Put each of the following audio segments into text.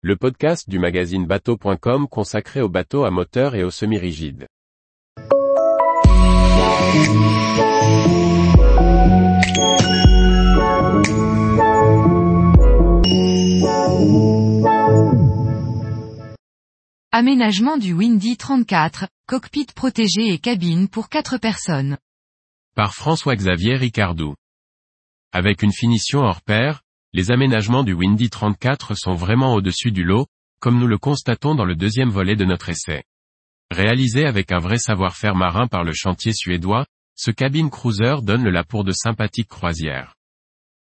le podcast du magazine bateau.com consacré aux bateaux à moteur et aux semi-rigides. Aménagement du Windy 34, cockpit protégé et cabine pour 4 personnes. Par François-Xavier Ricardou. Avec une finition hors pair, les aménagements du Windy 34 sont vraiment au-dessus du lot, comme nous le constatons dans le deuxième volet de notre essai. Réalisé avec un vrai savoir-faire marin par le chantier suédois, ce cabine cruiser donne le la pour de sympathiques croisières.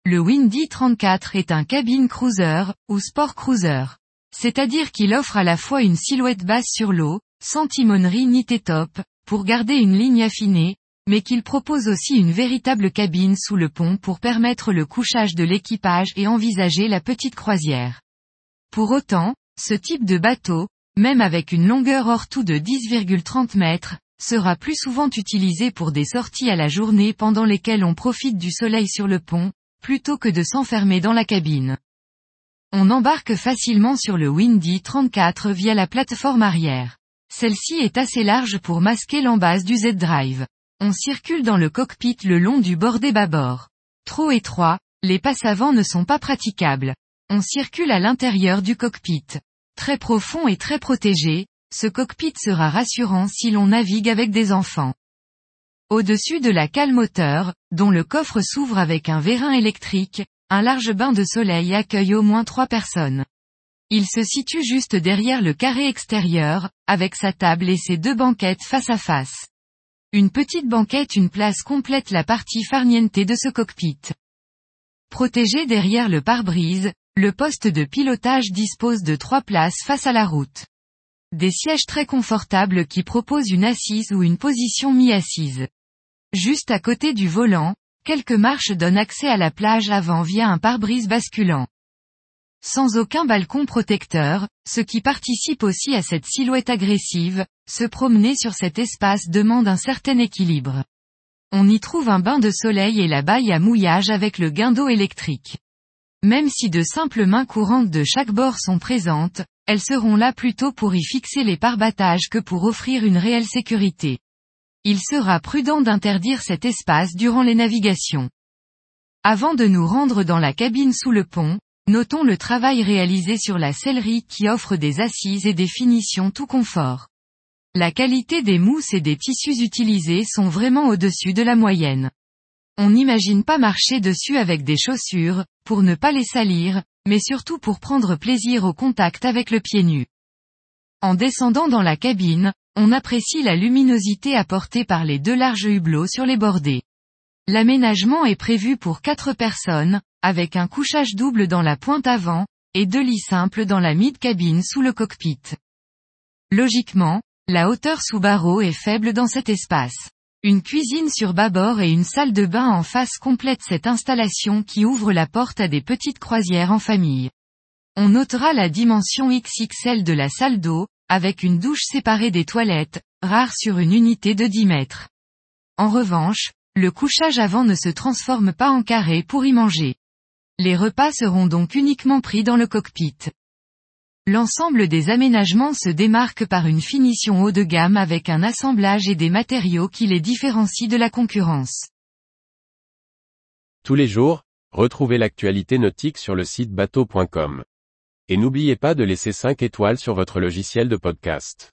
Le Windy 34 est un cabine cruiser, ou sport cruiser. C'est-à-dire qu'il offre à la fois une silhouette basse sur l'eau, sans timonerie ni top, pour garder une ligne affinée, mais qu'il propose aussi une véritable cabine sous le pont pour permettre le couchage de l'équipage et envisager la petite croisière. Pour autant, ce type de bateau, même avec une longueur hors tout de 10,30 mètres, sera plus souvent utilisé pour des sorties à la journée pendant lesquelles on profite du soleil sur le pont, plutôt que de s'enfermer dans la cabine. On embarque facilement sur le Windy 34 via la plateforme arrière. Celle-ci est assez large pour masquer l'embase du Z-Drive. On circule dans le cockpit le long du bord des bâbords. Trop étroit, les passes avant ne sont pas praticables. On circule à l'intérieur du cockpit. Très profond et très protégé, ce cockpit sera rassurant si l'on navigue avec des enfants. Au-dessus de la cale moteur, dont le coffre s'ouvre avec un vérin électrique, un large bain de soleil accueille au moins trois personnes. Il se situe juste derrière le carré extérieur, avec sa table et ses deux banquettes face à face. Une petite banquette une place complète la partie farniente de ce cockpit. Protégé derrière le pare-brise, le poste de pilotage dispose de trois places face à la route. Des sièges très confortables qui proposent une assise ou une position mi-assise. Juste à côté du volant, quelques marches donnent accès à la plage avant via un pare-brise basculant sans aucun balcon protecteur, ce qui participe aussi à cette silhouette agressive, se promener sur cet espace demande un certain équilibre. On y trouve un bain de soleil et la baille à mouillage avec le guindeau électrique. Même si de simples mains courantes de chaque bord sont présentes, elles seront là plutôt pour y fixer les parbattages que pour offrir une réelle sécurité. Il sera prudent d'interdire cet espace durant les navigations. Avant de nous rendre dans la cabine sous le pont, Notons le travail réalisé sur la sellerie qui offre des assises et des finitions tout confort. La qualité des mousses et des tissus utilisés sont vraiment au-dessus de la moyenne. On n'imagine pas marcher dessus avec des chaussures, pour ne pas les salir, mais surtout pour prendre plaisir au contact avec le pied nu. En descendant dans la cabine, on apprécie la luminosité apportée par les deux larges hublots sur les bordées. L'aménagement est prévu pour quatre personnes, avec un couchage double dans la pointe avant, et deux lits simples dans la mid-cabine sous le cockpit. Logiquement, la hauteur sous barreau est faible dans cet espace. Une cuisine sur bâbord et une salle de bain en face complètent cette installation qui ouvre la porte à des petites croisières en famille. On notera la dimension XXL de la salle d'eau, avec une douche séparée des toilettes, rare sur une unité de 10 mètres. En revanche, le couchage avant ne se transforme pas en carré pour y manger. Les repas seront donc uniquement pris dans le cockpit. L'ensemble des aménagements se démarque par une finition haut de gamme avec un assemblage et des matériaux qui les différencient de la concurrence. Tous les jours, retrouvez l'actualité nautique sur le site bateau.com. Et n'oubliez pas de laisser 5 étoiles sur votre logiciel de podcast.